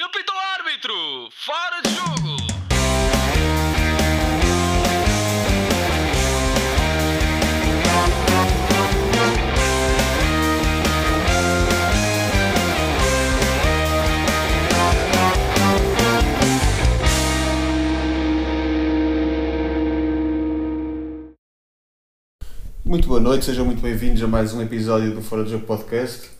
Ele pita o árbitro! Fora de jogo! Muito boa noite, sejam muito bem-vindos a mais um episódio do Fora de Jogo Podcast.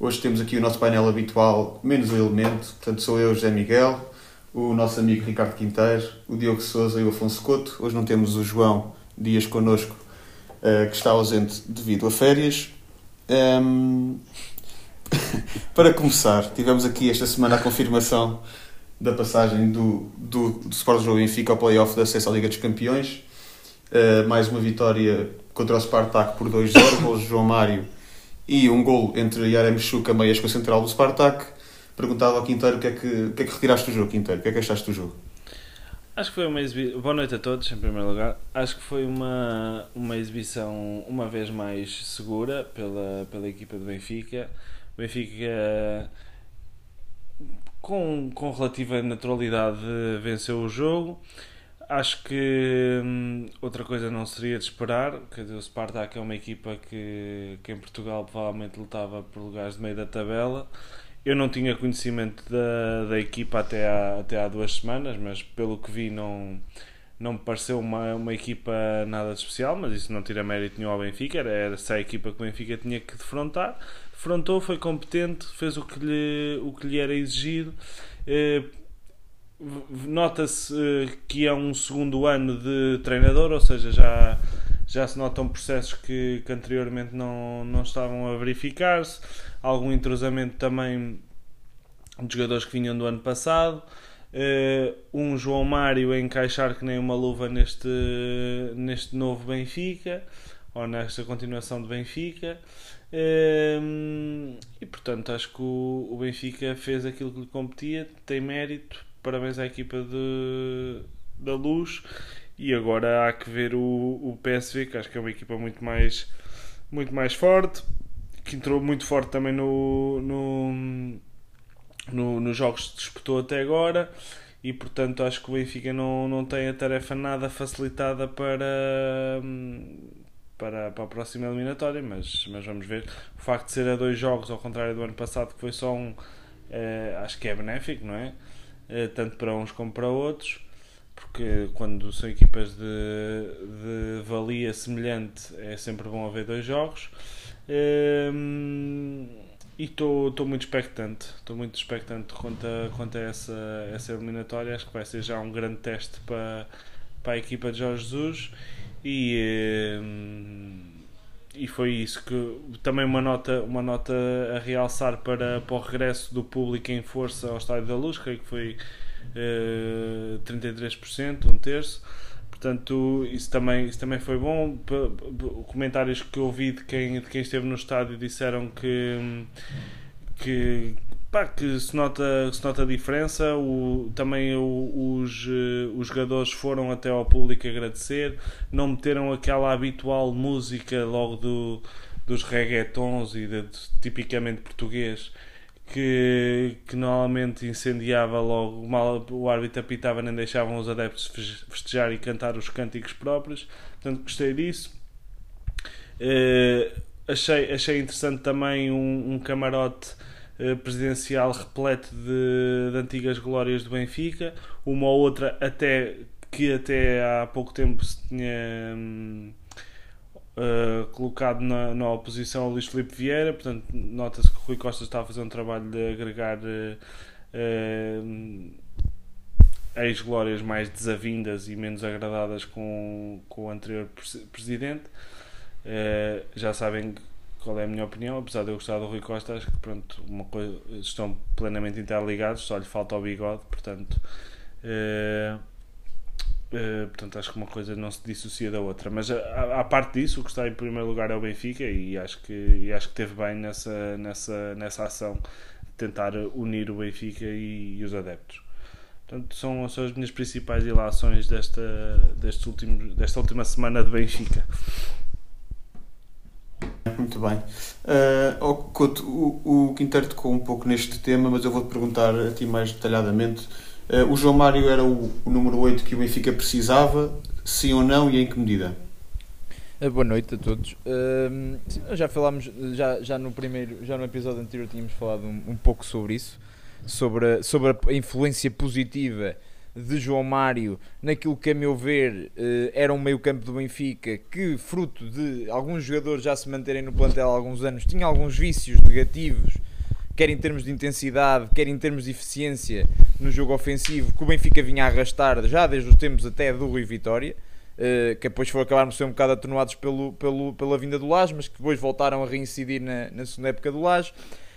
Hoje temos aqui o nosso painel habitual, menos o elemento, portanto sou eu, José Miguel, o nosso amigo Ricardo Quinteiro, o Diogo Souza e o Afonso Couto. Hoje não temos o João Dias connosco, eh, que está ausente devido a férias. Ehm, Para começar, tivemos aqui esta semana a confirmação da passagem do, do, do Sport Benfica ao play-off da acesso à Liga dos Campeões. Uh, mais uma vitória contra o Spartak por 2-0, gols João Mário e um gol entre Yarem Chuca, meias com a central do Spartak. Perguntava ao Quinteiro o que, é que, o que é que retiraste do jogo, Quinteiro, o que é que achaste do jogo? Acho que foi uma exibição. Boa noite a todos, em primeiro lugar. Acho que foi uma, uma exibição, uma vez mais segura pela, pela equipa do Benfica. O Benfica, com, com relativa naturalidade, venceu o jogo. Acho que hum, outra coisa não seria de esperar. Quer o Spartak é uma equipa que, que em Portugal provavelmente lutava por lugares de meio da tabela. Eu não tinha conhecimento da, da equipa até há, até há duas semanas, mas pelo que vi não, não me pareceu uma, uma equipa nada de especial, mas isso não tira mérito nenhum ao Benfica, era, era essa a equipa que o Benfica tinha que defrontar. Defrontou, foi competente, fez o que lhe, o que lhe era exigido. Eh, Nota-se eh, que é um segundo ano de treinador, ou seja, já, já se notam processos que, que anteriormente não, não estavam a verificar-se. Algum entrosamento também de jogadores que vinham do ano passado. Uh, um João Mário a encaixar que nem uma luva neste, neste novo Benfica, ou nesta continuação de Benfica. Uh, e portanto, acho que o Benfica fez aquilo que lhe competia, tem mérito. Parabéns à equipa de, da Luz. E agora há que ver o, o PSV, que acho que é uma equipa muito mais, muito mais forte, que entrou muito forte também no, no no, nos jogos que disputou até agora e portanto acho que o Benfica não, não tem a tarefa nada facilitada para, para, para a próxima eliminatória, mas, mas vamos ver. O facto de ser a dois jogos, ao contrário do ano passado, que foi só um, eh, acho que é benéfico, não é? Eh, tanto para uns como para outros, porque quando são equipas de, de valia semelhante é sempre bom haver dois jogos. Eh, e estou muito expectante, estou muito expectante quanto a, quanto a essa, essa eliminatória. Acho que vai ser já um grande teste para, para a equipa de Jorge Jesus. E, e foi isso que também uma nota, uma nota a realçar para, para o regresso do público em força ao Estádio da Luz, creio que foi uh, 33%, um terço. Portanto, isso também, isso também foi bom. Comentários que ouvi de quem, de quem esteve no estádio disseram que, que, pá, que se, nota, se nota a diferença. O, também o, os, os jogadores foram até ao público agradecer. Não meteram aquela habitual música logo do, dos reggaetons e de, tipicamente português que, que normalmente incendiava logo, mal o árbitro apitava, nem deixavam os adeptos festejar e cantar os cânticos próprios. Portanto, gostei disso. Uh, achei, achei interessante também um, um camarote presidencial repleto de, de, antigas glórias do Benfica, uma ou outra até que até há pouco tempo se tinha. Hum, Uh, colocado na, na, oposição ao Luís Filipe Vieira, portanto nota-se que o Rui Costa está a fazer um trabalho de agregar uh, uh, ex-glórias mais desavindas e menos agradadas com, com o anterior presidente. já sabem qual é a minha opinião, apesar de eu gostar do Rui Costa, acho que pronto, uma coisa, estão plenamente interligados, só lhe falta o bigode, portanto Uh, portanto, acho que uma coisa não se dissocia da outra. Mas a, a, parte disso, o que está em primeiro lugar é o Benfica e acho que, e acho que teve bem nessa, nessa, nessa ação de tentar unir o Benfica e, e os adeptos. Portanto, são, são as minhas principais ilações desta, deste último, desta última semana de Benfica. Muito bem. Uh, Couto, o, o Quinteiro tocou um pouco neste tema, mas eu vou-te perguntar a ti mais detalhadamente. Uh, o João Mário era o, o, número 8 que o Benfica precisava, sim ou não, e em que medida? Uh, boa noite a todos. Uh, já falámos, já, já, no primeiro, já no episódio anterior tínhamos falado um, um pouco sobre isso, sobre a, sobre a influência positiva de João Mário naquilo que, a meu ver, eh, era um meio-campo do Benfica que, fruto de alguns jogadores já se manterem no plantel há alguns anos, tinha alguns vícios negativos, quer em termos de intensidade, quer em termos de eficiência no jogo ofensivo, que o Benfica vinha a arrastar já desde os tempos até do Rui Vitória. Eh, que depois foram acabar por ser um bocado atenuados pelo, pelo, pela vinda do Lage, mas que depois voltaram a reincidir na, na segunda época do Lage.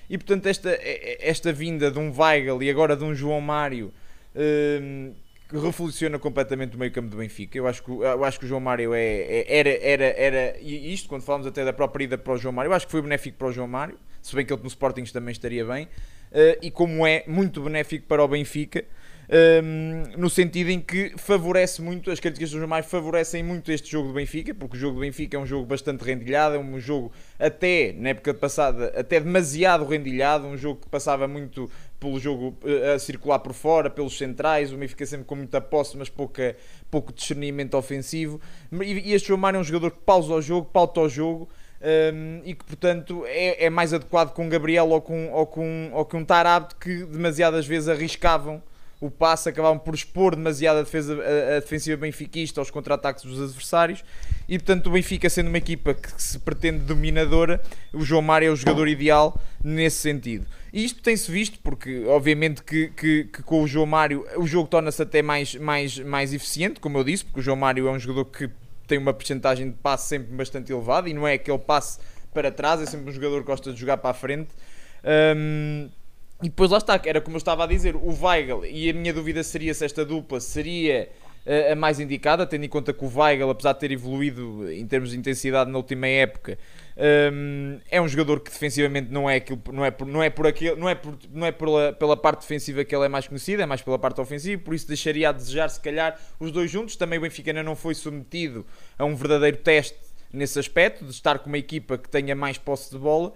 E portanto, esta, esta vinda de um Weigl e agora de um João Mário Hum, que revoluciona completamente o meio campo do Benfica. Eu acho que, eu acho que o João Mário é, é, era, era, era, e isto quando falamos até da própria ida para o João Mário, eu acho que foi benéfico para o João Mário, se bem que ele no Sporting também estaria bem, uh, e como é muito benéfico para o Benfica, um, no sentido em que favorece muito, as críticas do Jornais favorecem muito este jogo do Benfica, porque o jogo do Benfica é um jogo bastante rendilhado, é um jogo até, na época passada, até demasiado rendilhado, um jogo que passava muito pelo jogo uh, a circular por fora, pelos centrais, o Benfica sempre com muita posse, mas pouca, pouco discernimento ofensivo, e, este João é um jogador que pausa o jogo, pauta o jogo, um, e que portanto é, é, mais adequado com Gabriel ou com, ou com, ou com Tarab que demasiadas vezes arriscavam o passe, acabavam por expor demasiado a, defesa, a, a defensiva benfiquista aos contra-ataques dos adversários e portanto o Benfica sendo uma equipa que se pretende dominadora, o João Mário é o jogador ideal nesse sentido. E isto tem-se visto porque obviamente que, que, que, com o João Mário o jogo torna-se até mais, mais, mais eficiente, como eu disse, porque o João Mário é um jogador que tem uma porcentagem de passe sempre bastante elevada e não é aquele passe para trás, é sempre um jogador que gosta de jogar para a frente. Um, e depois lá está, era como eu estava a dizer, o Weigl, e a minha dúvida seria se esta dupla seria a mais indicada, tendo em conta que o Weigl, apesar de ter evoluído em termos de intensidade na última época, um, é um jogador que defensivamente não é, aquilo, não é, por, não é, por, aquilo, não é, por, não é pela, pela parte defensiva que ele é mais conhecido, é mais pela parte ofensiva, por isso deixaria a desejar se calhar os dois juntos. Também o Benfica ainda não foi submetido a um verdadeiro teste nesse aspecto, de estar com uma equipa que tenha mais posse de bola.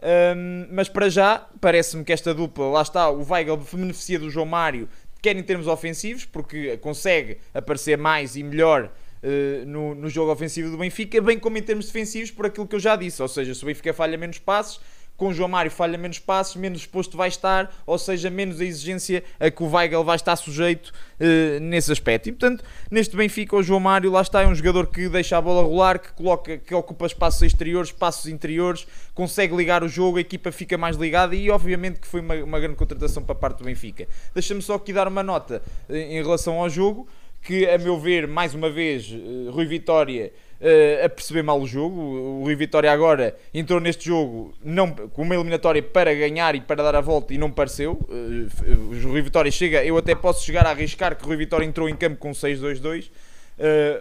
Um, mas para já, parece-me que esta dupla, lá está, o Weigl beneficia do João Mário, quer em termos ofensivos, porque consegue aparecer mais e melhor uh, no, no jogo ofensivo do Benfica, bem como em termos defensivos, por aquilo que eu já disse. Ou seja, se o Benfica falha menos passos, com o João Mário falha menos passos, menos exposto vai estar, ou seja, menos a exigência a que o Weigl vai estar sujeito uh, nesse aspecto. E portanto, neste Benfica, o João Mário lá está, é um jogador que deixa a bola rolar, que, coloca, que ocupa espaços exteriores, espaços interiores, consegue ligar o jogo, a equipa fica mais ligada e obviamente que foi uma, uma grande contratação para a parte do Benfica. Deixa-me só aqui dar uma nota eh, em relação ao jogo, que a meu ver, mais uma vez, uh, Rui Vitória uh, a perceber mal o jogo. O Rui Vitória agora entrou neste jogo não, com uma eliminatória para ganhar e para dar a volta e não pareceu. Uh, o Rui Vitória chega, eu até posso chegar a arriscar que o Rui Vitória entrou em campo com 6-2-2, uh,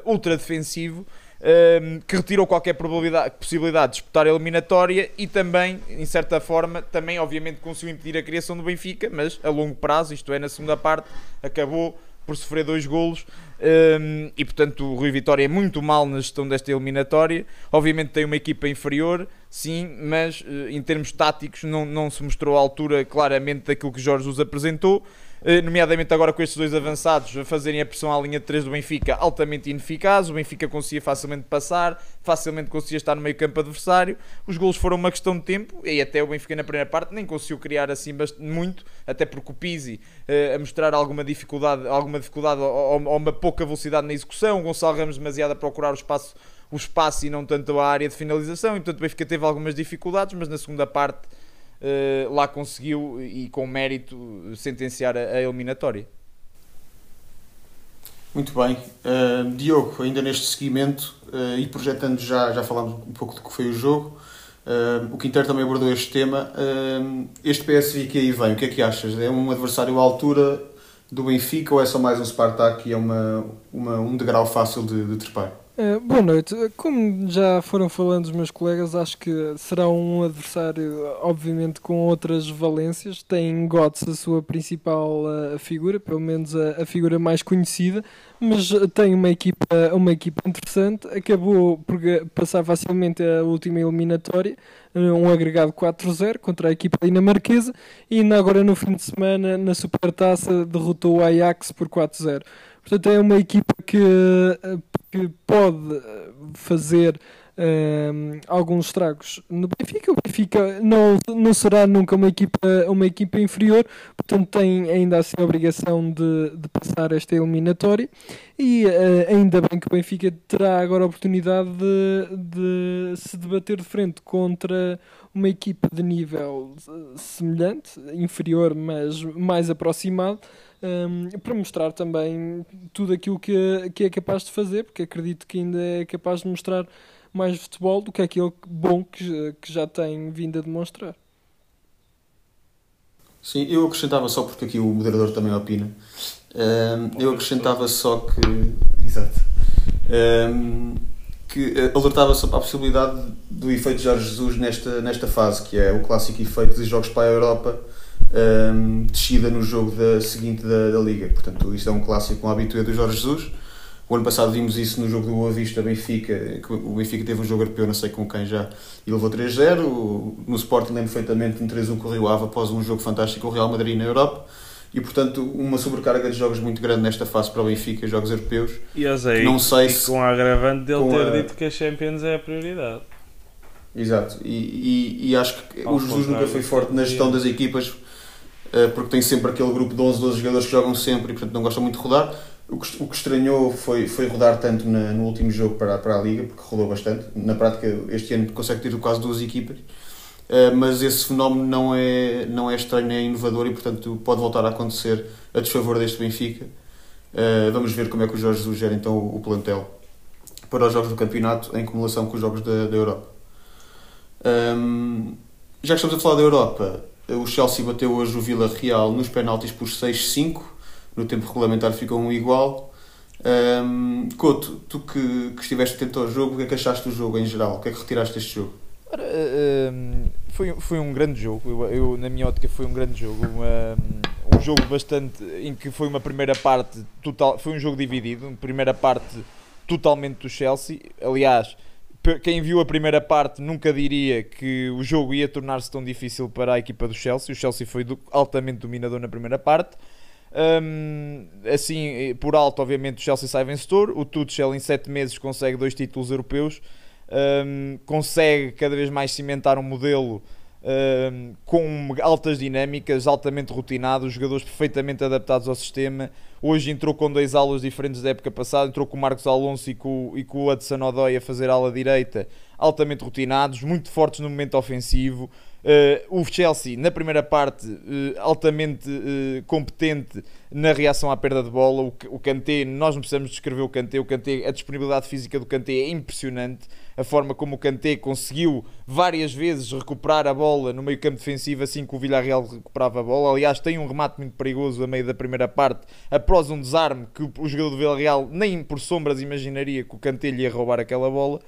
ultra defensivo. Uh, que retirou qualquer possibilidade de disputar a eliminatória e também, em certa forma, também obviamente conseguiu impedir a criação do Benfica, mas a longo prazo, isto é, na segunda parte, acabou por sofrer dois golos um, e portanto o Rui Vitória é muito mal na gestão desta eliminatória. Obviamente tem uma equipa inferior, sim, mas uh, em termos táticos não, não se mostrou à altura claramente daquilo que Jorge os apresentou. Eh, nomeadamente agora com estes dois avançados a fazerem a pressão à linha de 3 do Benfica altamente ineficaz, o Benfica conseguia facilmente passar, facilmente conseguia estar no meio campo adversário, os golos foram uma questão de tempo e até o Benfica na primeira parte nem conseguiu criar assim muito, até porque o Pizzi uh, a mostrar alguma dificuldade, alguma dificuldade ou, ou, uma pouca velocidade na execução, o Gonçalo Ramos demasiado a procurar o espaço o espaço e não tanto a área de finalização, e portanto o Benfica teve algumas dificuldades, mas na segunda parte uh, lá conseguiu e com mérito sentenciar a, eliminatória. Muito bem. Uh, Diogo, ainda neste seguimento uh, e projetando já, já falámos um pouco do que foi o jogo, uh, o Quinter também abordou este tema. este PSV que aí vem, o que é que achas? É um adversário à altura do Benfica ou é só mais um Spartak e é uma, uma, um degrau fácil de, de trepar? Uh, boa noite. Como já foram falando os meus colegas, acho que será um adversário, obviamente, com outras valências. Tem Götze a sua principal uh, figura, pelo menos a, a, figura mais conhecida, mas tem uma equipa, uma equipa interessante. Acabou por passar facilmente a última eliminatória, um agregado 4-0 contra a equipa dinamarquesa, e agora no fim de semana, na Supertaça, derrotou o Ajax por 4-0. Portanto, é uma equipa que, que pode fazer um, alguns estragos no Benfica. O Benfica não, não será nunca uma equipa, uma equipa inferior, portanto, tem ainda assim a obrigação de, de passar esta eliminatória. E uh, ainda bem que o Benfica terá agora a oportunidade de, de se debater de frente contra uma equipa de nível semelhante, inferior, mas mais aproximado um, para mostrar também tudo aquilo que, que é capaz de fazer, porque acredito que ainda é capaz de mostrar mais futebol do que aquilo bom que, que já tem vindo a demonstrar. Sim, eu acrescentava só porque aqui o moderador também opina. Um, eu acrescentava só que. Exato. Um, que alertava para a possibilidade do efeito Jorge Jesus nesta, nesta fase, que é o clássico efeito de jogos para a Europa um, descida no jogo da, seguinte da, da Liga. Portanto, isto é um clássico com a habitué do Jorge Jesus. O ano passado vimos isso no jogo do Boa Vista Benfica, que o Benfica teve um jogo europeu, não sei com quem já, e levou 3-0. No Sporting lembro perfeitamente um 3-1 com o Rio Ave após um jogo fantástico com o Real Madrid na Europa. E portanto, uma sobrecarga de jogos muito grande nesta fase para o Benfica, jogos europeus. E aí, não sei se. Com a agravante dele ter a... dito que a Champions é a prioridade. Exato, e, e, e acho que Ao o Jesus nunca foi forte na gestão das equipas porque tem sempre aquele grupo de 11, 12 jogadores que jogam sempre e portanto não gostam muito de rodar. O que, estranhou foi, foi rodar tanto na, no último jogo para, para a Liga, porque rodou bastante. Na prática, este ano consegue ter quase duas equipas. Uh, mas esse fenómeno não é, não é estranho, é inovador e portanto pode voltar a acontecer a desfavor deste Benfica. Uh, vamos ver como é que o Jorge Jesus então o, plantel para os jogos do campeonato em acumulação com os jogos da, da Europa. Um, já que estamos a falar da Europa, o Chelsea bateu hoje o Vila Real nos penaltis por 6-5. No tempo regulamentar ficou um igual. Um, Couto, tu que, que estiveste atento ao jogo, o que é que achaste do jogo em geral? O que é que retiraste deste jogo? Ora, um, foi, foi um grande jogo. Eu, eu, na minha ótica, foi um grande jogo. Um, um jogo bastante. em que foi uma primeira parte total. Foi um jogo dividido. Uma primeira parte totalmente do Chelsea. Aliás quem viu a primeira parte nunca diria que o jogo ia tornar-se tão difícil para a equipa do Chelsea. O Chelsea foi altamente dominador na primeira parte. Um, assim, por alto, obviamente, o Chelsea sai vencedor. O Tuchel, em 7 meses, consegue dois títulos europeus. Um, consegue cada vez mais cimentar um modelo um, com altas dinâmicas, altamente rotinados, jogadores perfeitamente adaptados ao sistema. Hoje entrou com dois aulas diferentes da época passada, entrou com o Marcos Alonso e com, e com o Hudson Odoi a fazer ala direita, altamente rotinados, muito fortes no momento ofensivo. Uh, o Chelsea, na primeira parte, uh, altamente uh, competente na reação à perda de bola. O, Kanté, nós não precisamos descrever o Kanté, o Kanté, a disponibilidade física do Kanté é impressionante. A forma como o Kanté conseguiu várias vezes recuperar a bola no meio campo defensivo assim que o Villarreal recuperava a bola. Aliás, tem um remate muito perigoso a meio da primeira parte, após um desarme que o jogador do Villarreal nem por sombras imaginaria que o Kanté lhe ia roubar aquela bola.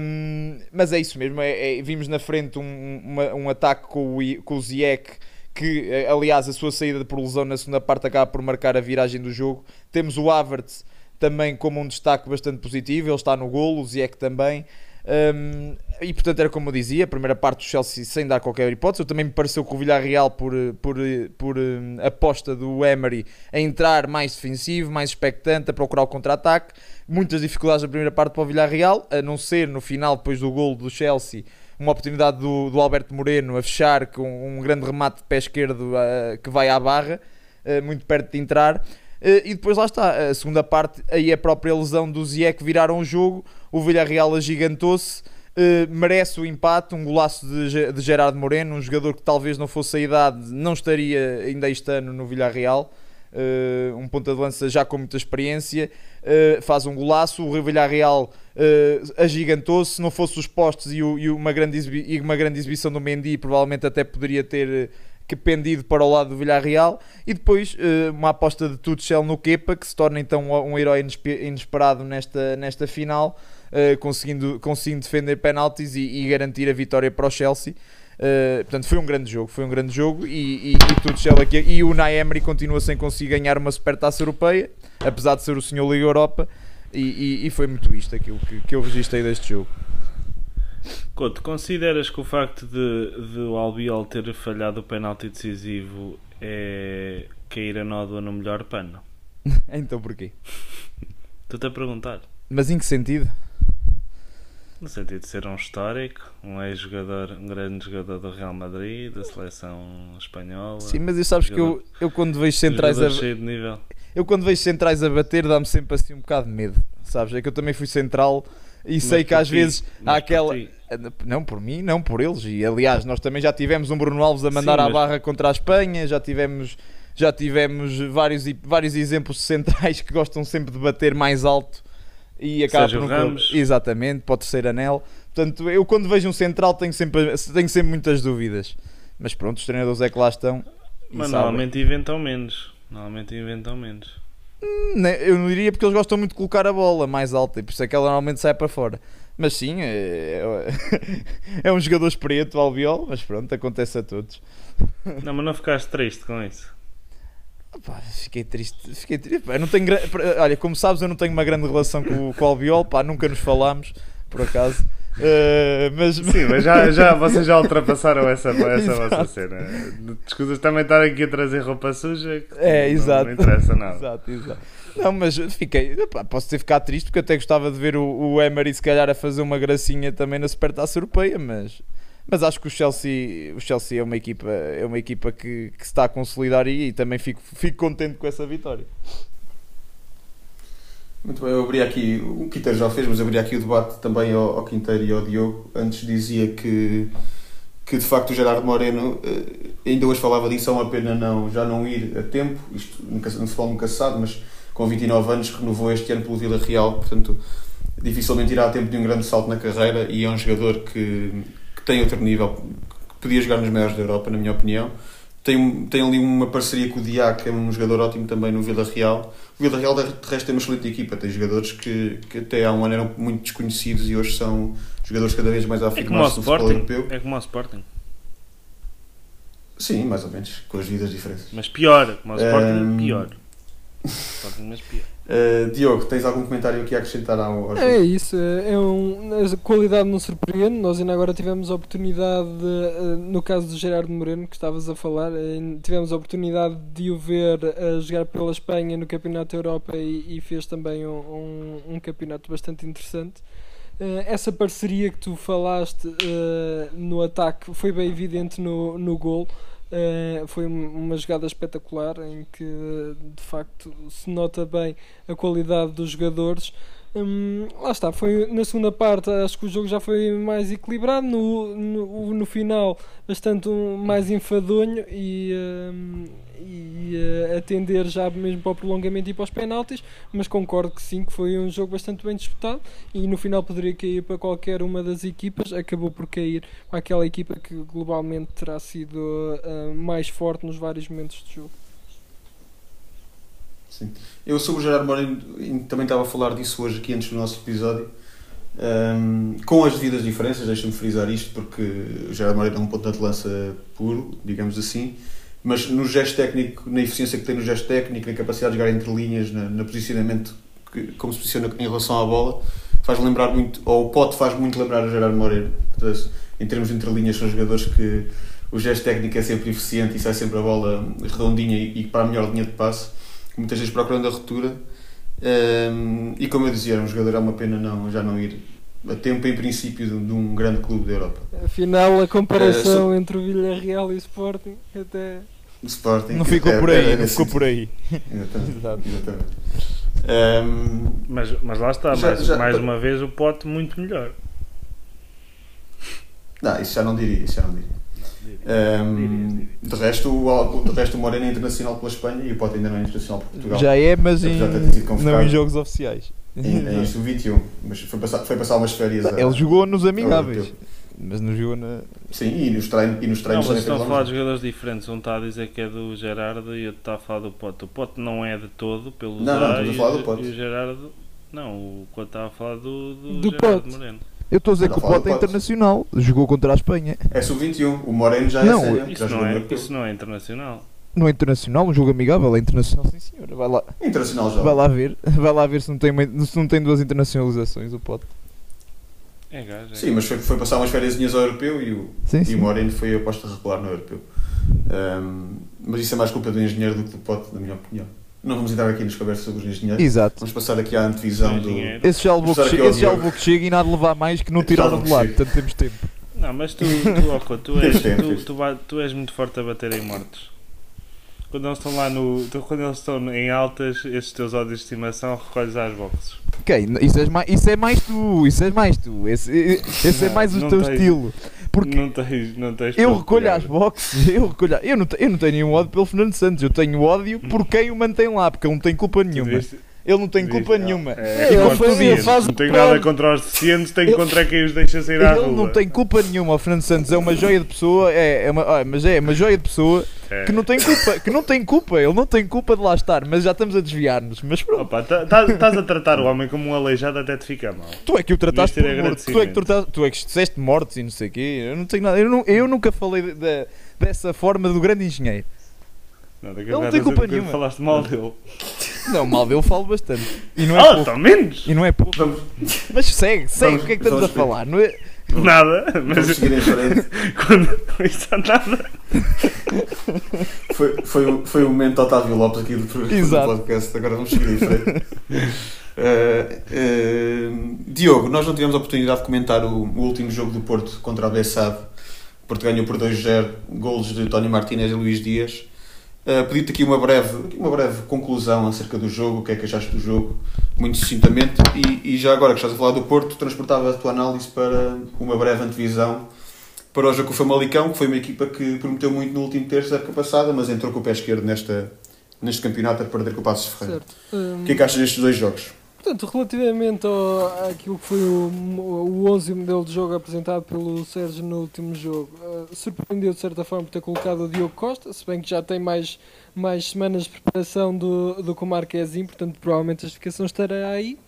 Um, mas é isso mesmo, é, é, vimos na frente um, uma, um ataque com o, com o Ziyech que eh, aliás a sua saída por lesão na segunda parte acaba por marcar a viragem do jogo. Temos o Havertz também como um destaque bastante positivo, ele está no golo, o Ziyech também. Um, e portanto era como eu dizia, a primeira parte do Chelsea sem dar qualquer hipótese. Eu também me pareceu que o Villarreal, por, por, por um, aposta do Emery, a entrar mais defensivo, mais expectante, a procurar o contra-ataque. Muitas dificuldades na primeira parte para o Villarreal, a não ser no final, depois do golo do Chelsea, uma oportunidade do, do Alberto Moreno a fechar com um grande remate de pé esquerdo uh, que vai à barra, uh, muito perto de entrar. Uh, e depois lá está, a segunda parte, aí a própria lesão do Ziyech viraram o jogo, o Villarreal agigantou-se, merece o empate, um golaço de, de Gerardo Moreno, um jogador que talvez não fosse a idade, não estaria ainda este ano no Villarreal. Uh, um ponta de lança já com muita experiência, uh, faz um golaço. O Villarreal uh, agigantou-se. Se não fosse os postes e, o, e, uma grande e uma grande exibição do Mendy, provavelmente até poderia ter que pendido para o lado do Villarreal e depois uma aposta de Tuchel no Kepa que se torna então um herói inespe- inesperado nesta, nesta final conseguindo, conseguindo defender penaltis e, e garantir a vitória para o Chelsea Uh, portanto, foi um grande jogo, foi um grande jogo e, e, e Tuchel aqui, e o Unai Emery continua sem conseguir ganhar uma supertaça europeia, apesar de ser o senhor Liga Europa, e, e- e foi muito isto aquilo que, que eu registrei deste jogo. Couto, consideras que o facto de, de o Albiol ter falhado o penalti decisivo é cair a nódoa no melhor pano? Então porquê? Estou-te a perguntar. Mas em que sentido? No sentido de ser um histórico, um ex-jogador, um grande jogador do Real Madrid, da seleção espanhola. Sim, mas eu sabes que eu, eu quando vejo centrais a, jogador cheio de nível. eu quando vejo centrais a bater dá-me sempre assim um bocado de medo, sabes? É que eu também fui central e sei Mas que por às ti, vezes há aquela. Não por mim, não por eles. E aliás, nós também já tivemos um Bruno Alves a mandar Sim, à mas- barra contra a Espanha, já tivemos, já tivemos vários, vários exemplos centrais que gostam sempre de bater mais alto e acaba Sérgio por não Ramos. Exatamente, para o terceiro anel. Portanto, eu quando vejo um central tenho sempre, tenho sempre muitas dúvidas. Mas pronto, os treinadores é que lá estão. Mas normalmente inventam menos. Normalmente inventam menos. Ne- Eu não diria porque eles gostam muito de colocar a bola mais alta e por isso é que ela normalmente sai para fora. Mas sim, é, é um jogador preto, albiol, mas pronto, acontece a todos. Não, mas não ficaste triste com isso. Pá, fiquei triste, fiquei triste. Pá, não tenho gra- Olha, como sabes, eu não tenho uma grande relação com, o- com o albiol, pá, nunca nos falámos, por acaso. Eh, mas, Sim, mas já, já, vocês já ultrapassaram essa, essa vossa Exato. cena. Desculpas também estar aqui a trazer roupa suja. que É, não, exato. Não interessa nada. Exato, exato. Não, mas fiquei, epá, posso ter ficado triste porque até gostava de ver o, o Emery se calhar a fazer uma gracinha também na Supertaça Europeia, mas, mas acho que o Chelsea, o Chelsea é uma equipa, é uma equipa que, que se está a consolidar aí e também fico, fico contente com essa vitória. Muito bem, eu abri aqui, o Quinteiro já fez, mas abri aqui o debate também ao, ao Quinteiro e ao Diogo. Antes dizia que, que de facto o Gerardo Moreno, eh, ainda hoje falava disso, é uma pena não, já não ir a tempo, isto nunca, no futebol nunca se sabe, mas com 29 anos renovou este ano pelo Vila Real, portanto dificilmente irá a tempo de um grande salto na carreira e é um jogador que tem outro nível, que podia jogar nos maiores da Europa, na minha opinião. Tem, tem ali uma parceria com o Diac, que é um jogador ótimo também no Vila Real. O Vila Real, de resto, tem uma excelente equipa. Tem jogadores que, que até há um ano eram muito desconhecidos e hoje são jogadores cada vez mais É afirmados no futebol europeu. É como o Sporting. Sim, mais ou menos, com as vidas diferentes. Mas pior. Como o Sporting, Ehm, pior. Uh, Diogo, tens algum comentário aqui a acrescentar ao, ao jogo? É isso, é é um, a qualidade não surpreende. Nós ainda agora tivemos a oportunidade, de, eh, no caso do Gerardo Moreno, que estavas a falar, eh, tivemos a oportunidade de o ver a jogar pela Espanha no Campeonato da Europa e, e fez também um, um, um campeonato bastante interessante. Essa parceria que tu falaste eh, no ataque foi bem evidente no, no gol. Eh, foi um- uma jogada espetacular em que de facto se nota bem a qualidade dos jogadores. Hum, lá está, foi na segunda parte acho que o jogo já foi mais equilibrado, no, no, no final bastante um, mais enfadonho e, hum, e eh, a tender já mesmo para o prolongamento e para os penaltis, mas concordo que sim, que foi um jogo bastante bem disputado e no final poderia cair para qualquer uma das equipas, acabou por cair para aquela equipa que globalmente terá sido eh, mais forte nos vários momentos de jogo. Sim. Eu sobre o Gerardo Moreno também estava a falar disso hoje aqui antes do nosso episódio. Um, com as devidas diferenças, deixa-me frisar isto porque o Gerardo Moreno é um ponto de lança puro, digamos assim, mas no gesto técnico, na eficiência que tem no gesto técnico, na capacidade de jogar entre linhas, na, no posicionamento, que, como se posiciona em relação à bola, faz lembrar muito, ou o Pote faz muito lembrar o Gerardo Moreno. Portanto, em termos de entre linhas, são jogadores que o gesto técnico é sempre eficiente e sai sempre a bola redondinha e, e para a melhor linha de passe muitas vezes procurando a ruptura. Um, e como eu dizia, era um jogador, é uma pena não, já não ir a tempo, em princípio, de, de um grande clube da Europa. Afinal, a comparação Eh, entre o Villarreal e o Sporting até O Sporting. Não ficou é- por aí, é não ficou por aí. Exatamente. Exato. exatamente. Um, Mas, mas lá está, Já- mais, já- mais uma vez o pote muito melhor. não, isso já não diria, isso já não diria. Um, de, resto, o, de resto, o Moreno é internacional pela Espanha e o Pote ainda não é internacional por Portugal. Já é, mas em, não em jogos oficiais. Em, em sub-21, mas foi passar, foi passar umas férias. a- Ele jogou nos amigáveis. mas não jogou na. Sim, e nos treinos, e nos Não, treinos mas também estão a falar de jogadores diferentes. Um está a dizer que é do Gerardo e outro está a falar do Pote. O Pote não é de todo, pelo Não, não, estamos a e falar o- do Pote. E o Gerardo. Não, o Pote está a falar do, do, Do Gerardo Pote. Moreno. Eu estou a dizer Não, que o Pote é internacional, jogou contra a Espanha. É sub-21, o Moreno já Não, é sénior, Isso já não, é, europeu. isso não é internacional. Não é internacional, um jogo amigável, é internacional, sim senhora. Vai lá, Internacional já. vai lá ver, vai lá ver se não tem, se não tem duas internacionalizações o Pote. É gajo. É Sim, mas foi, foi passar umas férias ao europeu e o, Sim, e sim. o Moreno foi a aposta regular no europeu. Ahm, mas isso é mais culpa do engenheiro do que do Pote, na minha opinião. Não vamos entrar aqui nas conversas sobre os engenheiros. Exato. Vamos passar aqui à antevisão do. Engenheiro. Esse já levou que, esse já Diogo. levou que chega e nada levar mais que não de que lado, portanto temos tempo. Não, mas tu, tu, Oco, tu, és, tu, tu, tu és muito forte a bater em mortos. Quando eles estão lá no. tu- Quando eles estão em altas, esses teus ódios de estimação recolhes às boxes. Ok, isso és mais, isso é mais tu, isso és mais tu, esse, esse é Não, mais o teu tens. estilo. Porque Não tens. Não tens eu recolho às boxes, eu recolho, eu não, eu não tenho nenhum ódio pelo Fernando Santos, eu tenho ódio por quem o mantém lá, porque ele não tem culpa nenhuma. Ele não tem culpa nenhuma. É, Ele contra foi- os ele deficientes. faz não tenho o nada plano. contra os deficientes, tenho Ele- contra quem os deixa sair à Ele rua. não tem culpa nenhuma, o Fernando Santos é uma joia de pessoa, é, é uma, ah, mas é uma joia de pessoa. Que não tem culpa, que não tem culpa, ele não tem culpa de lá estar, mas já estamos a desviar-nos, mas pronto. Opa, tá- tá- estás a tratar o homem como um aleijado até te fica mal. Tu é que o trataste por morto, tu é que, trataste, tu é que disseste mortos e não sei o quê, eu não tenho nada, eu, não- eu nunca falei de- de- dessa forma do grande engenheiro. Ele não tem culpa nenhuma. Falaste mal dele. Não, mal dele falo bastante. E não é Ah, pouco. menos! E não é pouco. Vamos, Mas segue, segue, Vamos- o que é que estamos a falar? Não é... Nada, vamos mas seguir em frente. quando isto nada. Foi, foi, o- foi o momento Otávio Lopes aqui do, do Exato. podcast. Agora vamos seguir em frente. Eh, eh, Diogo, nós não tivemos a oportunidade de comentar o, o último jogo do Porto contra a Bessade. O Porto ganhou por 2-0, golos de Tony Martínez e Luís Dias. Uh, Pedi-te aqui uma breve, uma breve conclusão acerca do jogo, o que é que achaste do jogo, muito sucintamente. E, e já agora que estás a falar do Porto, transportava a tua análise para uma breve antevisão para o jogo com o Famalicão, que foi uma equipa que prometeu muito no último terço da época passada, mas entrou com o pé esquerdo nesta, neste campeonato a perder com o Passos Ferreira. Certo. O que é que achas destes dois jogos? Portanto, relativamente àquilo que foi o, o 11 e o modelo de jogo apresentado pelo Sérgio no último jogo, eh, surpreendeu de certa forma por ter colocado o Diogo Costa, se bem que já tem mais, mais semanas de preparação do, do que o Marquezinho, portanto, provavelmente a justificação estará aí.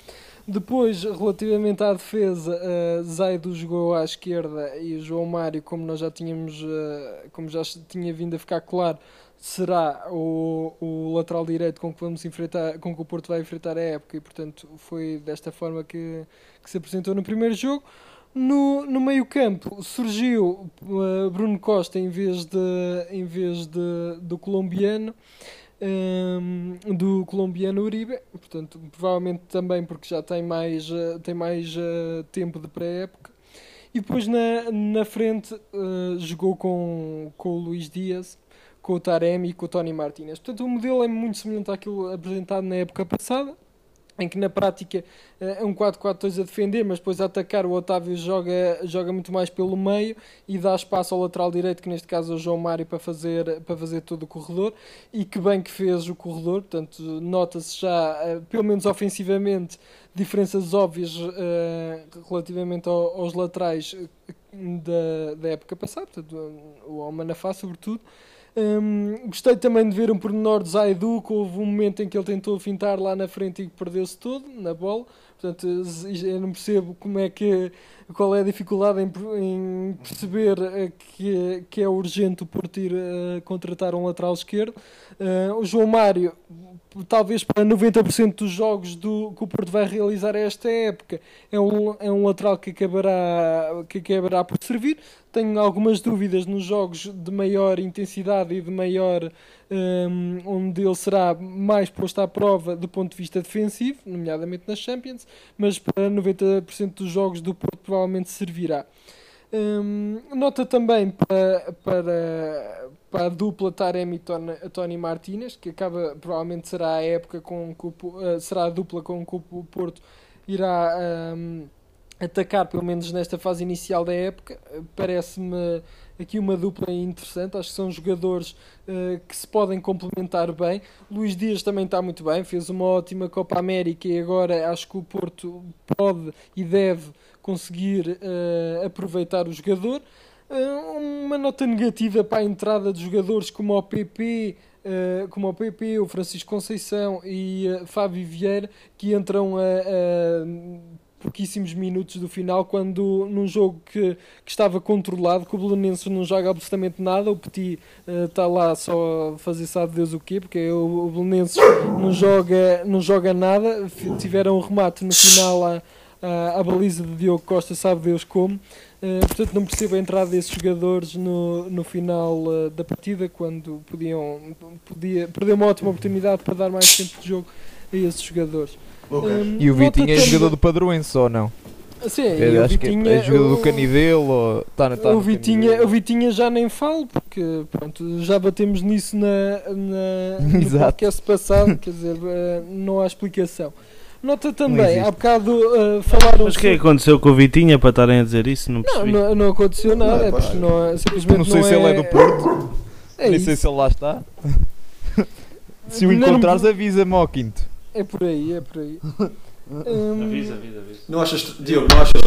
Depois, relativamente à defesa, uh, Zaido jogou à esquerda e João Mário, como nós já tínhamos, eh, como já tinha vindo a ficar claro, será o, o lateral direito com que vamos enfrentar, com que o Porto vai enfrentar a época e portanto foi desta forma que, que se apresentou no primeiro jogo. No, no meio campo surgiu uh, Bruno Costa em vez, de, em vez de, do colombiano um, do colombiano Uribe, portanto provavelmente também porque já tem mais, uh, tem mais uh, tempo de pré-época. E depois na, na frente jogou com, com o Luís Dias, com o Taremi e com o Tony Martinez. Portanto, o modelo é muito semelhante àquilo apresentado na época passada, em que na prática é um 4-4-2 a defender, mas depois a atacar. O Otávio joga, joga muito mais pelo meio e dá espaço ao lateral direito, que neste caso é o João Mário, para fazer, para fazer todo o corredor, e que bem que fez o corredor, portanto, nota-se já, eh, pelo menos ofensivamente, diferenças óbvias uh, relativamente ao, aos laterais eh, da, da época passada, portanto, o Almanafá sobretudo, um, gostei também de ver um pormenor de Zaidu, que houve um momento em que ele tentou fintar lá na frente e perdeu-se todo na bola. Portanto, eu não percebo como é que, qual é a dificuldade em, em perceber que, que é urgente o Porto ir uh, contratar um lateral esquerdo. Uh, o João Mário, talvez para 90% dos jogos do, que o Porto vai realizar esta época, é um, é um lateral que acabará, que acabará por servir. Tenho algumas dúvidas nos jogos de maior intensidade e de maior. Um, onde ele será mais posto à prova do ponto de vista defensivo, nomeadamente nas Champions, mas para 90% dos jogos do Porto provavelmente servirá. Um, nota também para, para, para a dupla Taremi e Tony, Martínez, que acaba provavelmente será a época com que o, uh, será a dupla com que o Porto irá um, atacar, pelo menos nesta fase inicial da época. Parece-me aqui uma dupla interessante. Acho que são jogadores uh, que se podem complementar bem. Luís Dias também está muito bem, fez uma ótima Copa América e agora acho que o Porto pode e deve conseguir eh, aproveitar o jogador. Eh, uma nota negativa para a entrada de jogadores como o PP, como o PP, o Francisco Conceição e Fábio Vieira, que entram a, a pouquíssimos minutos do final, quando num jogo que, que estava controlado, que o Belenenses não joga absolutamente nada, o Petit está lá só a fazer sabe Deus o quê, porque o, o Belenenses não joga, não joga nada, tiveram um remate no final à, à, à baliza de Diogo Costa, sabe Deus como. Uh, portanto, não percebo a entrada desses jogadores no, no final uh, da partida, quando podiam podia, perder uma ótima oportunidade para dar mais tempo de jogo a esses jogadores. Ok. Um, E o Vitinho é jogador do Padroense ou não? Sim, É, e o acho Vitinha, que é, é jogador o- do Canidele ou tá, tá o, no Vitinha, o Vitinha já nem falo, porque pronto, já batemos nisso na, na, no Exato. podcast passado, quer dizer, eh, não há explicação. Nota também, há bocado eh, falaram Mas o que é que aconteceu com o Vitinha para estarem a dizer isso? Não Não, percebi. não, não aconteceu nada, Não, é pá, porque não, é- simplesmente Não sei se ele é do Porto, É, nem sei se ele lá está. Se o Não, não- encontrares, avisa-me ao quinto. É por aí, é por aí. Hum, Avisa, avisa, avisa. Não achas, Diogo, não achas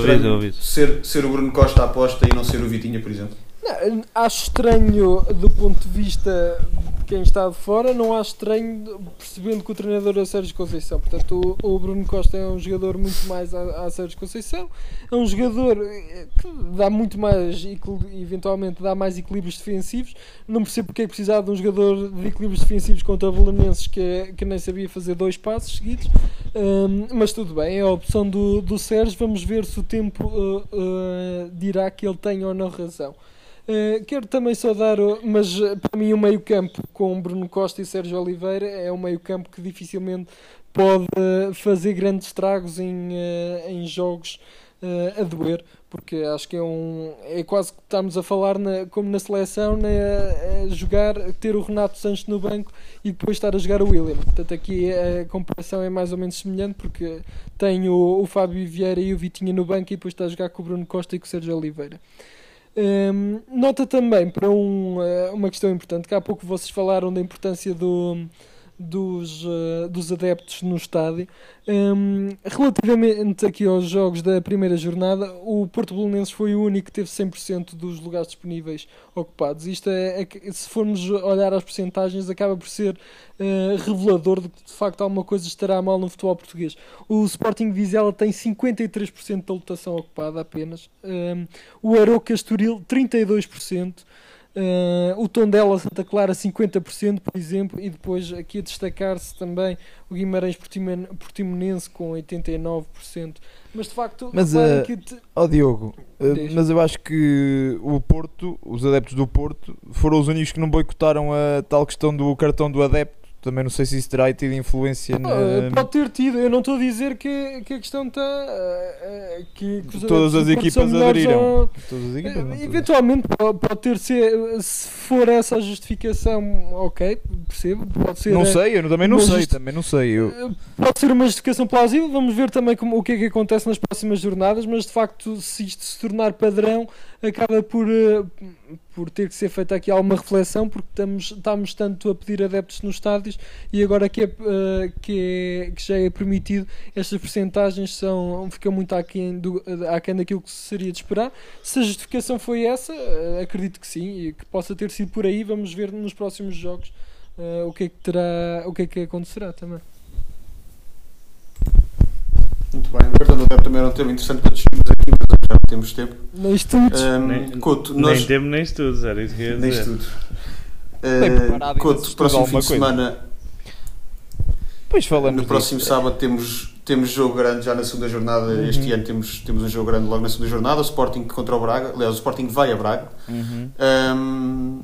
ser, ser o Bruno Costa a aposta e não ser o Vitinha, por exemplo? Não, acho estranho do ponto de vista de quem está de fora, não acho estranho percebendo que o treinador é Sérgio Conceição. Portanto, o, o Bruno Costa é um jogador muito mais a, a Sérgio Conceição, é um jogador eh, que dá muito mais, eventualmente dá mais equilíbrios defensivos. Não percebo porque é que precisava de um jogador de equilíbrios defensivos contra o que, é- que nem sabia fazer dois passos seguidos. Hum, mas tudo bem, é a opção do, do Sérgio. Vamos ver se o tempo eh, eh, dirá que ele tem ou não razão. Uh, quero também só dar, mas uh, para mim o meio campo com Bruno Costa e Sérgio Oliveira é um meio campo que dificilmente pode uh, fazer grandes estragos em, em jogos a doer, porque acho que é um é quase que estamos a falar na- como na seleção, na, a jogar, ter o Renato Sanches no banco e depois estar a jogar o William. Portanto aqui a comparação é mais ou menos semelhante porque tem o, o Fábio Vieira e o Vitinha no banco e depois está a jogar com o Bruno Costa e com o Sérgio Oliveira. Hum, nota também para um, eh, uma questão importante, que há pouco vocês falaram da importância do, dos, eh, dos adeptos no estádio. Hum, relativamente aqui aos jogos da primeira jornada, o Porto Belenenses foi o único que teve 100% dos lugares disponíveis ocupados. Isto é, é se formos olhar as percentagens, acaba por ser eh, revelador de que de facto alguma coisa estará mal no futebol português. O Sporting Vizela tem 53% da lotação ocupada apenas. Hum, o Aroca Estoril 32%. Uh, o Tondela Santa Clara 50%, por exemplo, e depois aqui a destacar-se também o Guimarães Portimonense com 89%. Mas de facto, Mas, uh, que te- Ó Diogo, uh, mas eu acho que o Porto, os adeptos do Porto, foram os únicos que não boicotaram a tal questão do cartão do adepto. Também não sei se isso terá tido influência na. Uh, pode ter tido, eu não estou a dizer que, que a questão está. uh, uh, que, que Todas as equipas aderiram. Todas as equipas, não. Eventualmente pode, pode ter ser, se for essa a justificação, ok, percebo, pode ser. Não sei, eu também não sei, também não sei. Eu, Pode ser uma justificação plausível, vamos ver também como, o que é que acontece nas próximas jornadas, mas de facto, se isto se tornar padrão, acaba por, uh, por ter que ser feita aqui alguma reflexão, porque estamos, estamos tanto a pedir adeptos nos estádios e agora que, é, uh, que, é- que já é permitido, estas percentagens são, ficam muito aquém, do, aquém daquilo que seria de esperar. Se a justificação foi essa, uh, acredito que sim, e que possa ter sido por aí, vamos ver nos próximos jogos. uh, o que é que terá, o que é que acontecerá também. Muito bem. O cartão do adepto também era um tema interessante para discutirmos aqui, mas já temos tempo. Nem estudos. Um, Nem- Couto, Nem nós... temo nem estudos, era isso que eu ia Nem dizer. estudo. Bem Uh, Couto, próximo fim de coisa. semana, depois falamos no próximo disso. sábado temos, temos jogo grande já na segunda jornada. Uhum. Este ano temos, temos um jogo grande logo na segunda jornada. O Sporting contra o Braga. Aliás, o Sporting vai a Braga. Uhum. Um,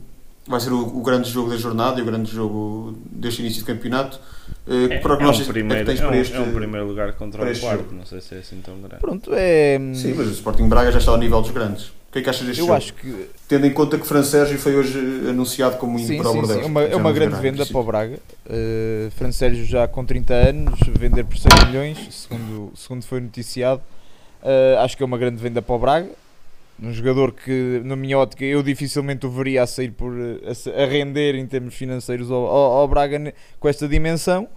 vai ser o, o grande jogo da jornada e o grande jogo deste início de campeonato. Uh, É, que é, um é que primeiro, é, um, este- é um primeiro lugar contra o quarto, jogo? não sei se é assim tão grande. Pronto, é. Sim, mas o Sporting Braga já está ao nível dos grandes. O que é que achas deste eu jogo? acho que Tendo em conta que Fran Sérgio foi hoje anunciado como indo sim, para o sim, sim. Bordeaux. É uma, é uma não grande venda para o Braga. Uh, Fran Sérgio já com 30 anos, vender por 100 milhões, segundo, segundo foi noticiado. Uh, acho que é uma grande venda para o Braga. Um jogador que, na minha ótica, eu dificilmente o veria a sair por a, a render em termos financeiros ao, ao, ao Braga com esta dimensão.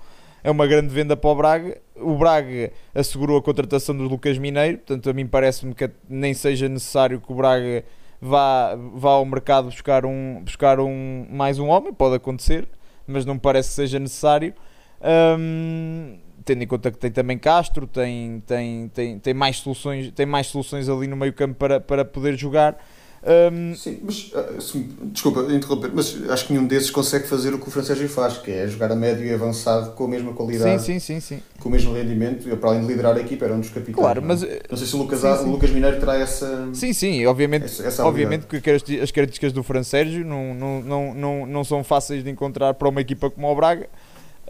é uma grande venda para o Braga. O Braga assegurou a contratação do Lucas Mineiro, portanto, a mim parece-me que nem seja necessário que o Braga vá, vá ao mercado buscar, um, buscar um, mais um homem, pode acontecer, mas não parece que seja necessário. Um, tendo em conta que tem também Castro, tem, tem, tem, tem, mais, soluções, tem mais soluções ali no meio campo para, para poder jogar. Um, Sim, mas ah, se- desculpa interromper, mas acho que nenhum desses consegue fazer o que o Francesco faz, que é jogar a médio e avançado com a mesma qualidade, sim, sim, sim. com o mesmo rendimento, e para além de liderar a equipa, era um dos capitães. Claro, não é? mas Não sei se o Lucas, A- o Lucas Mineiro terá essa. sim, sim, obviamente, essa, essa obviamente que as características do Fran Sérgio não, não, não, não, não são fáceis de encontrar para uma equipa como o Braga.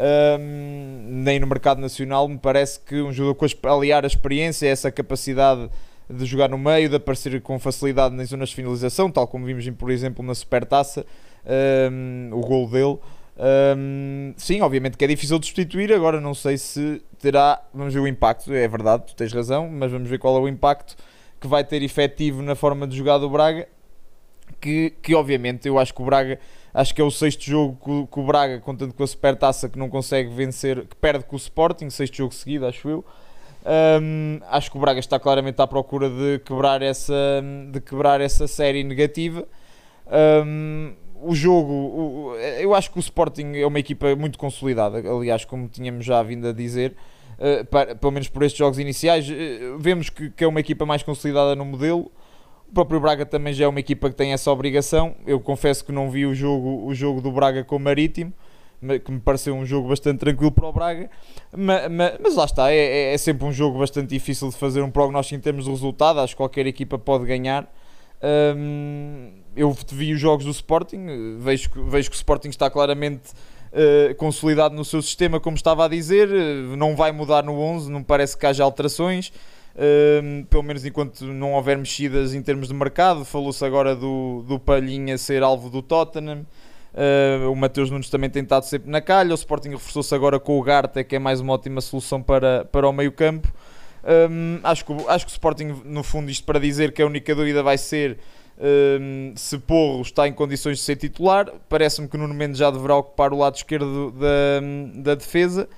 Um, nem no mercado nacional me parece que um jogador com aliar a experiência, essa capacidade de jogar no meio, de aparecer com facilidade nas zonas de finalização, tal como vimos por exemplo na Supertaça, um, o gol dele. Um, sim, obviamente que é difícil de substituir. Agora não sei se terá. Vamos ver o impacto. É verdade, tu tens razão, mas vamos ver qual é o impacto que vai ter efetivo na forma de jogar do Braga. Que, que obviamente eu acho que o Braga acho que é o sexto jogo que, o- que o Braga, contando com a Supertaça, que não consegue vencer, que perde com o Sporting, sexto jogo seguido, acho eu. Um, acho que o Braga está claramente à procura de quebrar essa, de quebrar essa série negativa. Um, o jogo, eu acho que o Sporting é uma equipa muito consolidada, aliás, como tínhamos já vindo a dizer, para- pelo menos por estes jogos iniciais, uh, vemos que é uma equipa mais consolidada no modelo. O próprio Braga também já é uma equipa que tem essa obrigação. Eu confesso que não vi o jogo, o jogo do Braga com o Marítimo, ma- que me pareceu um jogo bastante tranquilo para o Braga. Ma- ma- Mas, lá está, é, é- é sempre um jogo bastante difícil de fazer um prognóstico em termos de resultado. Acho que qualquer equipa pode ganhar. Hum, eu vi os jogos do Sporting, vejo, que- vejo que o Sporting está claramente eh, consolidado no seu sistema, como estava a dizer. não vai mudar no 11, não parece que haja alterações. Pelo menos enquanto não houver mexidas em termos de mercado. Falou-se agora do, do Palhinha ser alvo do Tottenham. Uh, o Mateus Nunes também tem estado sempre na calha. O Sporting reforçou-se agora com o Garta, que é mais uma ótima solução para, para o meio-campo. Um, acho, que, acho que o Sporting, no fundo, isto para dizer que a única dúvida vai ser um, se Porro está em condições de ser titular. Parece-me que o Nuno Mendes já deverá ocupar o lado esquerdo da, da defesa.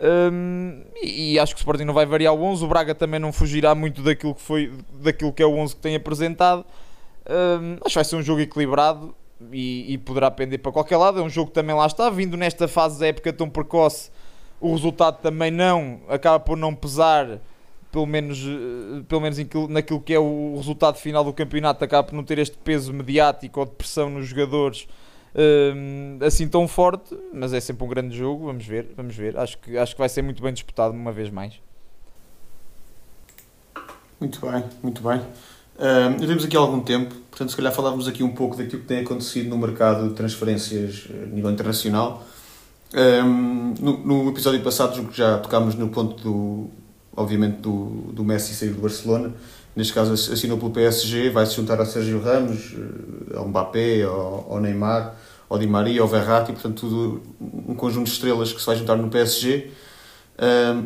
Um, e, acho que o Sporting não vai variar o 11. O Braga também não fugirá muito daquilo que, foi, daquilo que é o 11 que tem apresentado. Um, acho que vai ser um jogo equilibrado e, e poderá pender para qualquer lado. É um jogo que também lá está, vindo nesta fase da época tão precoce, o resultado também não acaba por não pesar, pelo menos, eh, pelo menos naquilo, que é o resultado final do campeonato, acaba por não ter este peso mediático ou de pressão nos jogadores assim tão forte, mas é sempre um grande jogo. Vamos ver, vamos ver. Acho que, acho que vai ser muito bem disputado uma vez mais. Muito bem, muito bem. Já temos aqui algum tempo, portanto, se calhar falávamos aqui um pouco daquilo que tem acontecido no mercado de transferências eh, a nível internacional. Ahm, no, no episódio passado, já tocámos no ponto do, obviamente, do, do Messi sair do Barcelona. Neste caso, assinou pelo PSG, vai se juntar a Sérgio Ramos, eh, ao Mbappé, ao, Neymar, ao Di Maria, ao Verratti, portanto, tudo um conjunto de estrelas que se vai juntar no PSG.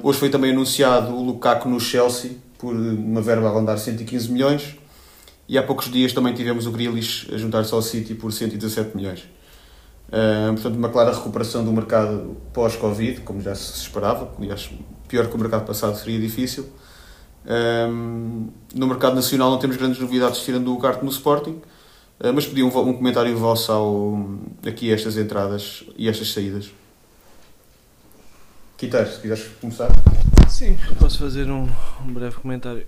Hoje foi também anunciado o Lukaku no Chelsea por uma verba a rondar 115 milhões e há poucos dias também tivemos o Grealish a juntar-se ao City por 117 milhões. Portanto, uma clara recuperação do mercado pós-Covid, como já se esperava. Aliás, pior que o mercado passado seria difícil. Um, no mercado nacional não temos grandes novidades tirando o Ugarte no Sporting, uh, mas pedi um, um comentário vosso ao, aqui a estas entradas e estas saídas. Quinteiro, se quiseres começar. Sim, posso fazer um, um breve comentário.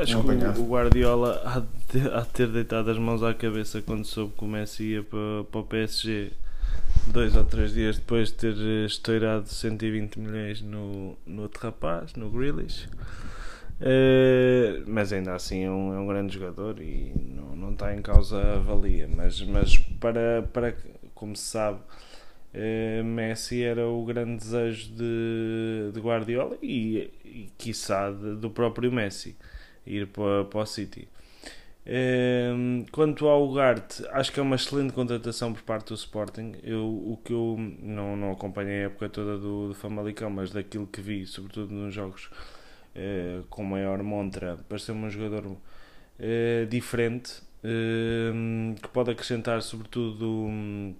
Acho que apanhado. o, Guardiola há de, ter, há de ter deitado as mãos à cabeça quando soube que o Messi ia para, para o PSG dois ou três dias depois de ter eh, estourado 120 milhões no, no outro rapaz, no Grealish. Eh, mas ainda assim é um, é um grande jogador e não, não está em causa a valia. Mas, mas para, para, como se sabe, eh, Messi era o grande desejo de, de Guardiola e, e quiçá de- do próprio Messi ir para, para o City. Ehm, quanto ao Ugarte, acho que é uma excelente contratação por parte do Sporting. Eu, o que eu não, não acompanhei a época toda do, do Famalicão, mas daquilo que vi, sobretudo nos jogos eh, com maior montra, pareceu-me um jogador eh, diferente ehm, que pode acrescentar, sobretudo, hum,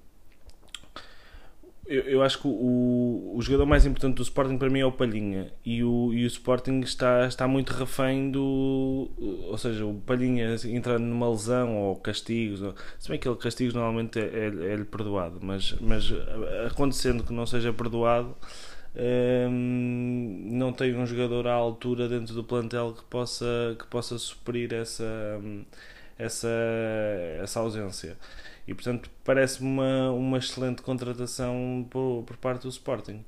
eu, eu acho que o, o jogador mais importante do Sporting para mim é o Palhinha e o, e o Sporting está, está muito refém do. Ou seja, o Palhinha entrando numa lesão ou castigos, ou, se bem que ele castigos normalmente é, é, é-lhe perdoado, mas, mas acontecendo que não seja perdoado. Hum, não tem um jogador à altura dentro do plantel que possa, que possa suprir essa, essa, essa ausência. E portanto parece-me uma, uma excelente contratação por, por parte do Sporting.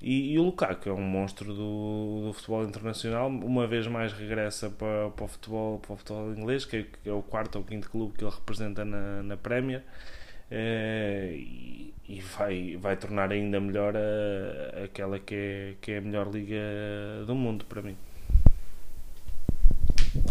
E, e, o Lukaku é um monstro do, do, futebol internacional, uma vez mais regressa para, para, o, futebol, para o futebol inglês, que é, que é o quarto ou quinto clube que ele representa na, na Premier. É, e, e, vai, vai tornar ainda melhor a, aquela que é, que é a melhor liga do mundo para mim.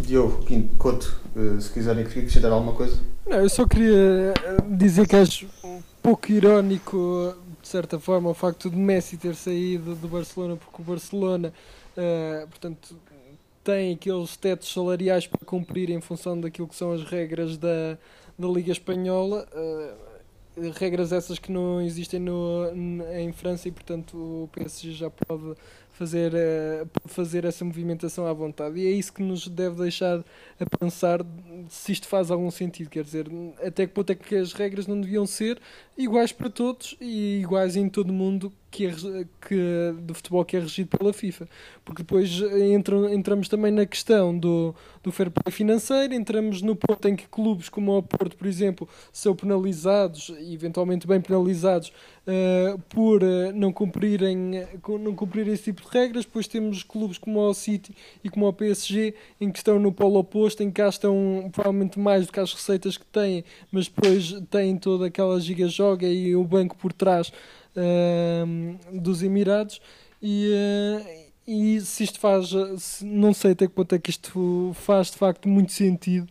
Diogo, Quinto, Couto, eh, se quiserem acrescentar alguma coisa. Não, eu só queria eh, dizer que acho um pouco irónico, de certa forma, o facto de Messi ter saído do Barcelona, porque o Barcelona, uh, portanto, tem aqueles tetos salariais para cumprir em função daquilo que são as regras da, da Liga Espanhola. Uh, regras essas que não existem no, em França e portanto o PSG já pode fazer, uh, fazer essa movimentação à vontade. E é isso que nos deve deixar a pensar se isto faz algum sentido. Quer dizer, até que ponto é que as regras não deviam ser iguais para todos e iguais em todo o mundo que, é, que, do futebol que é regido pela FIFA. Porque depois entram, entramos também na questão do, do fair play financeiro, entramos no ponto em que clubes como o Porto, por exemplo, são penalizados, e eventualmente bem penalizados, uh, por uh, não, cumprirem, não cumprirem esse tipo de regras. Depois temos clubes como o City e como o PSG, em que estão no polo oposto, em que gastam provavelmente mais do que as receitas que têm, mas depois têm toda aquela giga-joga e o banco por trás uh, dos Emirados. E, uh, e se isto faz, não sei até que ponto é que isto faz de facto muito sentido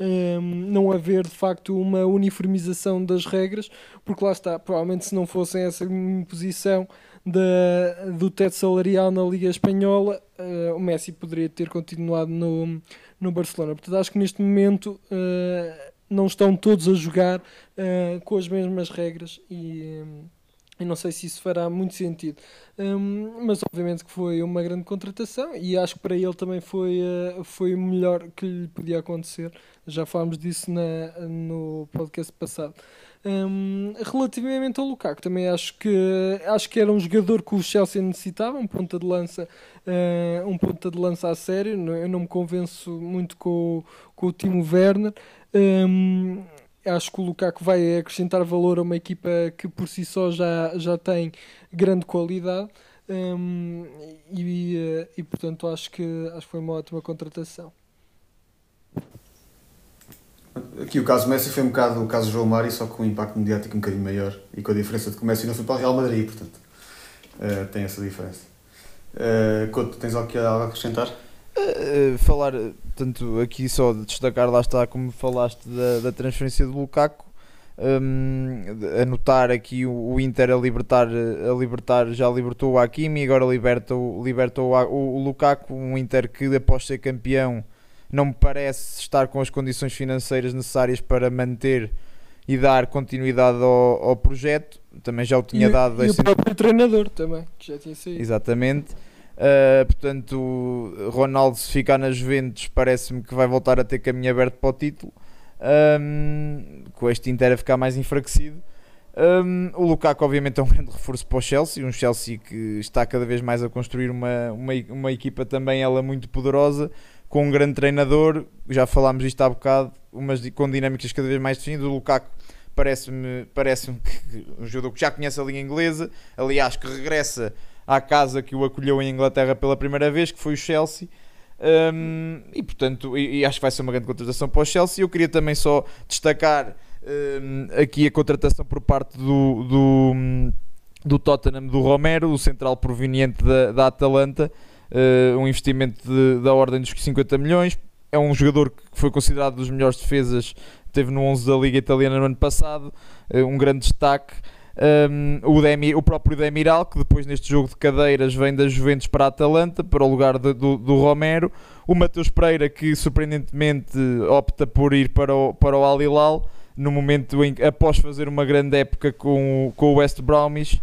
um, não haver de facto uma uniformização das regras, porque lá está, provavelmente se não fossem essa imposição da, do teto salarial na Liga Espanhola, uh, o Messi poderia ter continuado no, no Barcelona. Portanto, acho que neste momento uh, não estão todos a jogar uh, com as mesmas regras e. Um, e não sei se isso fará muito sentido. Um, mas obviamente que foi uma grande contratação e acho que para ele também foi, uh, foi o melhor que lhe podia acontecer. Já falámos disso na, no podcast passado. Um, relativamente ao Lukaku, também acho que, acho que era um jogador que o Chelsea necessitava, um ponta de lança, uh, um ponta de lança a sério. Eu não me convenço muito com, com o Timo Werner. Um, acho que o Lukaku vai acrescentar valor a uma equipa que por si só já, já tem grande qualidade um, e, eh, e, portanto acho que, acho que foi uma ótima contratação. Aqui o caso Messi foi um bocado o caso João Mário, só com um impacto mediático um bocadinho maior e com a diferença de que o Messi não foi para o Real Madrid, portanto uh, tem essa diferença. Uh, Couto, tens algo a acrescentar? Uh, falar, tanto aqui só de destacar, lá está, como falaste da, da transferência do Lukaku, um, anotar aqui o, o, Inter a libertar, a libertar já libertou o Hakimi, agora liberta, o, liberta o, o, o Lukaku, um Inter que após ser campeão não me parece estar com as condições financeiras necessárias para manter e dar continuidade ao, ao projeto. Também já o tinha e, dado. E o próprio treinador também, que já tinha saído. Exatamente. Uh, portanto, Ronaldo, se ficar nas Juventus, parece-me que vai voltar a ter caminho aberto para o título. Um, com este Inter a ficar mais enfraquecido. Um, o Lukaku, obviamente, é um grande reforço para o Chelsea. Um Chelsea que está cada vez mais a construir uma, uma, uma equipa também, ela muito poderosa, com um grande treinador. Já falámos isto há bocado, umas, com dinâmicas cada vez mais definidas. O Lukaku parece-me parece que um jogador que já conhece a liga inglesa, aliás, que regressa à casa que o acolheu em Inglaterra pela primeira vez, que foi o Chelsea. Um, e portanto, e, e, acho que vai ser uma grande contratação para o Chelsea. Eu queria também só destacar um, aqui a contratação por parte do, do, do Tottenham do Romero, o central proveniente da, da Atalanta, uh, um investimento de, da ordem dos 50 milhões. É um jogador que foi considerado dos melhores defesas, teve no 11 da Liga Italiana no ano passado, uh, um grande destaque. Um, o, Demi, o próprio Demiral, que depois neste jogo de cadeiras vem das Juventus para a Atalanta, para o lugar de, do, do, Romero. O Mateus Pereira, que surpreendentemente opta por ir para o, para o Al Hilal. no momento em após fazer uma grande época com, com o West Bromwich.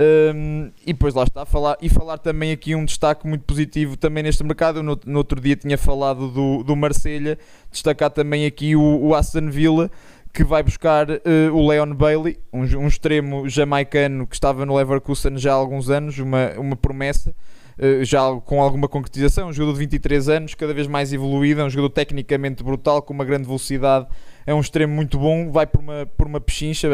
Um, e depois lá está, falar, e falar também aqui um destaque muito positivo também neste mercado. Eu no, no outro dia tinha falado do, do Marselha, destacar também aqui o, o Aston Villa, que vai buscar uh, o Leon Bailey, um, um, extremo jamaicano que estava no Leverkusen já há alguns anos, uma, uma promessa. Uh, já com alguma concretização, um jogador de 23 anos, cada vez mais evoluído, é um jogador tecnicamente brutal, com uma grande velocidade, é um extremo muito bom, vai por uma, por uma pechincha,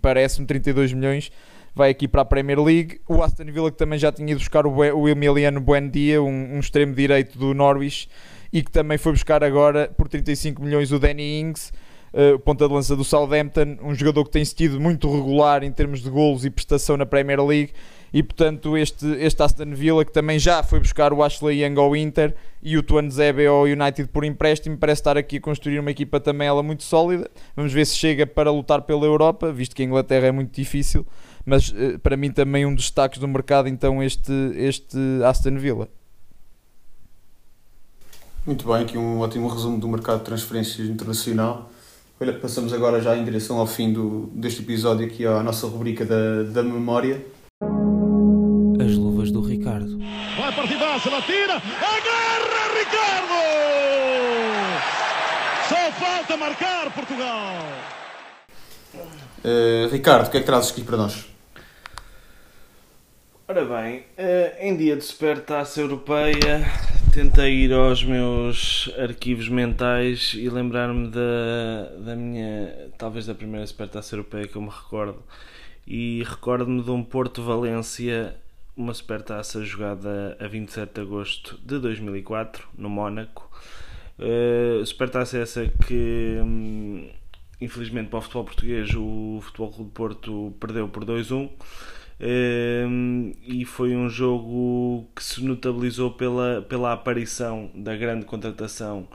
parece-me 32 milhões, vai aqui para a Premier League. O Aston Villa que também já tinha ido buscar o, o Emiliano Buendia, um, um extremo direito do Norwich, e que também foi buscar agora por 35 milhões o Danny Ings, uh, ponta de lança do Southampton, um jogador que tem sido muito regular em termos de golos e prestação na Premier League. E portanto, este, este Aston Villa que também já foi buscar o Ashley Young ao Inter e o Tuan Zebe ao United por empréstimo, parece estar aqui a construir uma equipa também ela muito sólida. Vamos ver se chega para lutar pela Europa, visto que a Inglaterra é muito difícil mas uh, para mim também um dos destaques do mercado então este, este Aston Villa. Muito bem, aqui um ótimo resumo do mercado de transferências internacional. Olha, passamos agora já em direção ao fim do, deste episódio aqui à nossa rubrica da, da memória. As luvas do Ricardo. Vai partidaça, ela tira, agarra Ricardo! Só falta marcar Portugal! Uh, Ricardo, o que é que trazes aqui para nós? Ora bem, em dia de supertaça europeia, tentei ir aos meus arquivos mentais e lembrar-me da, da minha, talvez da primeira supertaça europeia que eu me recordo. E recordo-me de um Porto-Valência, uma supertaça jogada a 27 de agosto de 2004, no Mónaco. Uh, supertaça essa que, hum, infelizmente para o futebol português, o Futebol Clube de Porto perdeu por 2-1 um, e foi um jogo que se notabilizou pela, pela aparição da grande contratação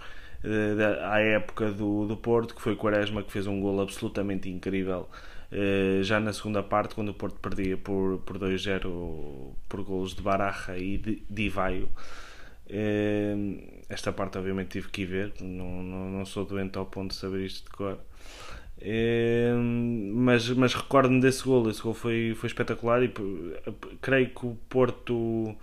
da, à época do, do Porto, que foi Quaresma, que fez um gol absolutamente incrível. Uh, já na segunda parte, quando o Porto perdia por, por 2-0 por golos de Baraja e de, Ivaio. Uh, esta parte, obviamente, tive que ir ver, não, não, não sou doente ao ponto de saber isto de cor. É, mas mas recordo-me desse gol. Esse gol foi, foi espetacular e creio que o Porto,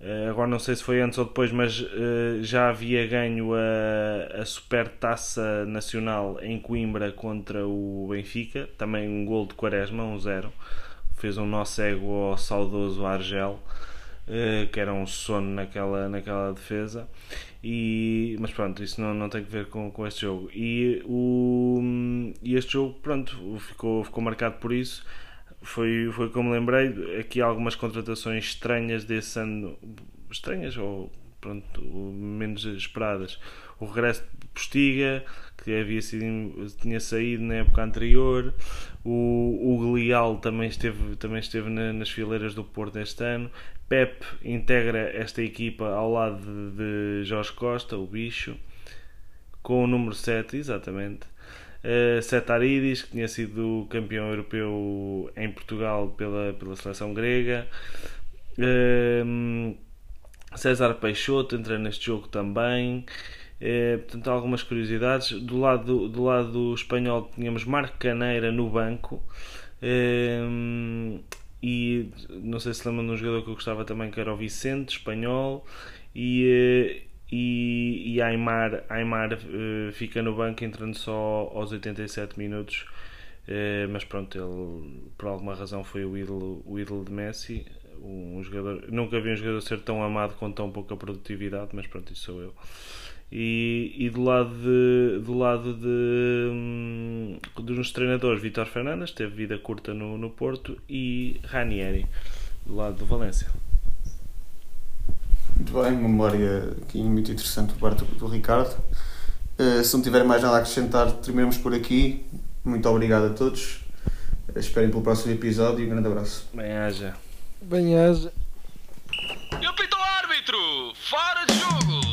eh, agora não sei se foi antes ou depois, mas uh, já havia ganho a, a Supertaça Nacional em Coimbra contra o Benfica. Também um gol de Quaresma, um zero. Fez um nó cego ao saudoso Argel. Uh, que era um sono naquela, naquela defesa e, mas pronto, isso não, não tem que ver com, com este jogo. E, o, e este jogo, pronto, ficou, ficou marcado por isso. Foi, foi como lembrei, aqui algumas contratações estranhas desse ano, estranhas ou pronto, menos esperadas. O regresso de Postiga, que havia sido, tinha saído na época anterior. O, o também esteve, também esteve na, nas fileiras do Porto este ano. Pep integra esta equipa ao lado de, Jorge Costa, o bicho, com o número 7, exatamente. Uh, Setaridis, que tinha sido campeão europeu em Portugal pela, pela seleção grega. Uh, César Peixoto entra neste jogo também. Uh, portanto, algumas curiosidades. Do lado, do lado espanhol tínhamos Marco Caneira no banco. Uh, e não sei se lembram de um jogador que eu gostava também que era o Vicente, espanhol, e, eh, e, e Aymar, Aymar uh, fica no banco entrando só aos 87 minutos, uh, mas pronto, ele por alguma razão foi o ídolo, o ídolo de Messi, um jogador, nunca vi um jogador ser tão amado com tão pouca produtividade, mas pronto, isso sou eu. E, e do lado de, do lado de, hum, dos treinadores Vitor Fernandes teve vida curta no, no Porto e Ranieri do lado do Valência. Muito bem, uma memória aqui muito interessante por parte do, do Ricardo. Uh, se não tiver mais nada a acrescentar terminamos por aqui. Muito obrigado a todos. Esperem pelo próximo episódio e um grande abraço. Bem haja. Bem haja. E o árbitro! Fora de jogo